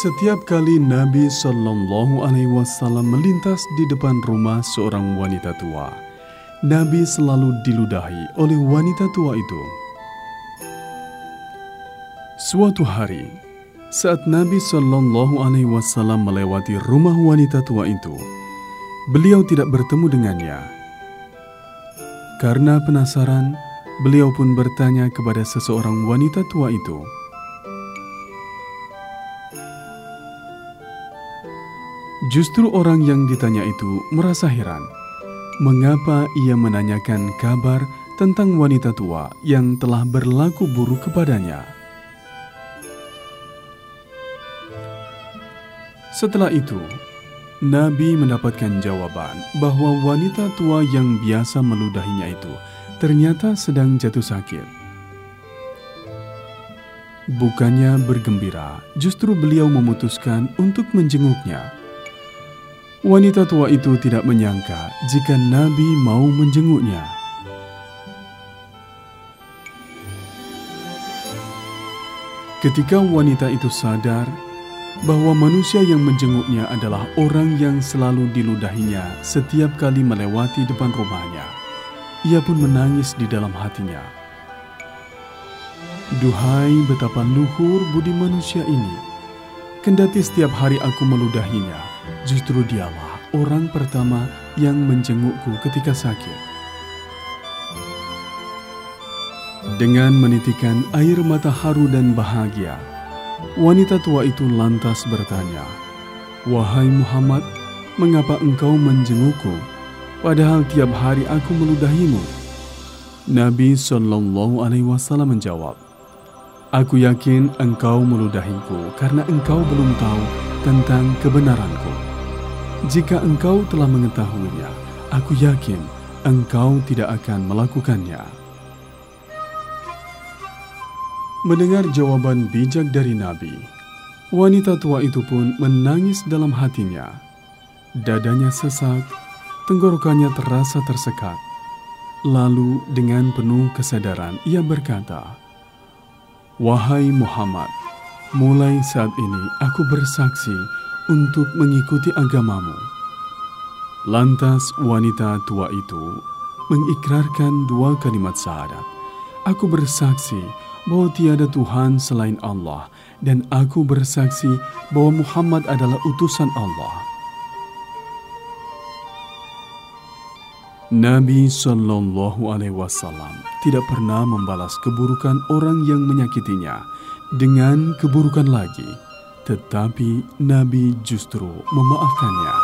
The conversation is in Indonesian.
Setiap kali Nabi Shallallahu Alaihi Wasallam melintas di depan rumah seorang wanita tua, Nabi selalu diludahi oleh wanita tua itu. Suatu hari, saat Nabi Shallallahu Alaihi Wasallam melewati rumah wanita tua itu, beliau tidak bertemu dengannya. Karena penasaran, beliau pun bertanya kepada seseorang wanita tua itu, Justru orang yang ditanya itu merasa heran, mengapa ia menanyakan kabar tentang wanita tua yang telah berlaku buruk kepadanya. Setelah itu, Nabi mendapatkan jawaban bahwa wanita tua yang biasa meludahinya itu ternyata sedang jatuh sakit. Bukannya bergembira, justru beliau memutuskan untuk menjenguknya. Wanita tua itu tidak menyangka jika Nabi mau menjenguknya. Ketika wanita itu sadar bahwa manusia yang menjenguknya adalah orang yang selalu diludahinya setiap kali melewati depan rumahnya, ia pun menangis di dalam hatinya. Duhai betapa luhur budi manusia ini, kendati setiap hari aku meludahinya, Justru dialah orang pertama yang menjengukku ketika sakit. Dengan menitikan air mata haru dan bahagia, wanita tua itu lantas bertanya, "Wahai Muhammad, mengapa engkau menjengukku, padahal tiap hari aku meludahimu?" Nabi Shallallahu Alaihi Wasallam menjawab, "Aku yakin engkau meludahiku karena engkau belum tahu tentang kebenaranku." Jika engkau telah mengetahuinya, aku yakin engkau tidak akan melakukannya. Mendengar jawaban bijak dari Nabi, wanita tua itu pun menangis dalam hatinya. Dadanya sesak, tenggorokannya terasa tersekat. Lalu dengan penuh kesadaran ia berkata, Wahai Muhammad, mulai saat ini aku bersaksi untuk mengikuti agamamu. Lantas wanita tua itu mengikrarkan dua kalimat syahadat. Aku bersaksi bahwa tiada Tuhan selain Allah dan aku bersaksi bahwa Muhammad adalah utusan Allah. Nabi Shallallahu Alaihi Wasallam tidak pernah membalas keburukan orang yang menyakitinya dengan keburukan lagi tetapi Nabi justru memaafkannya.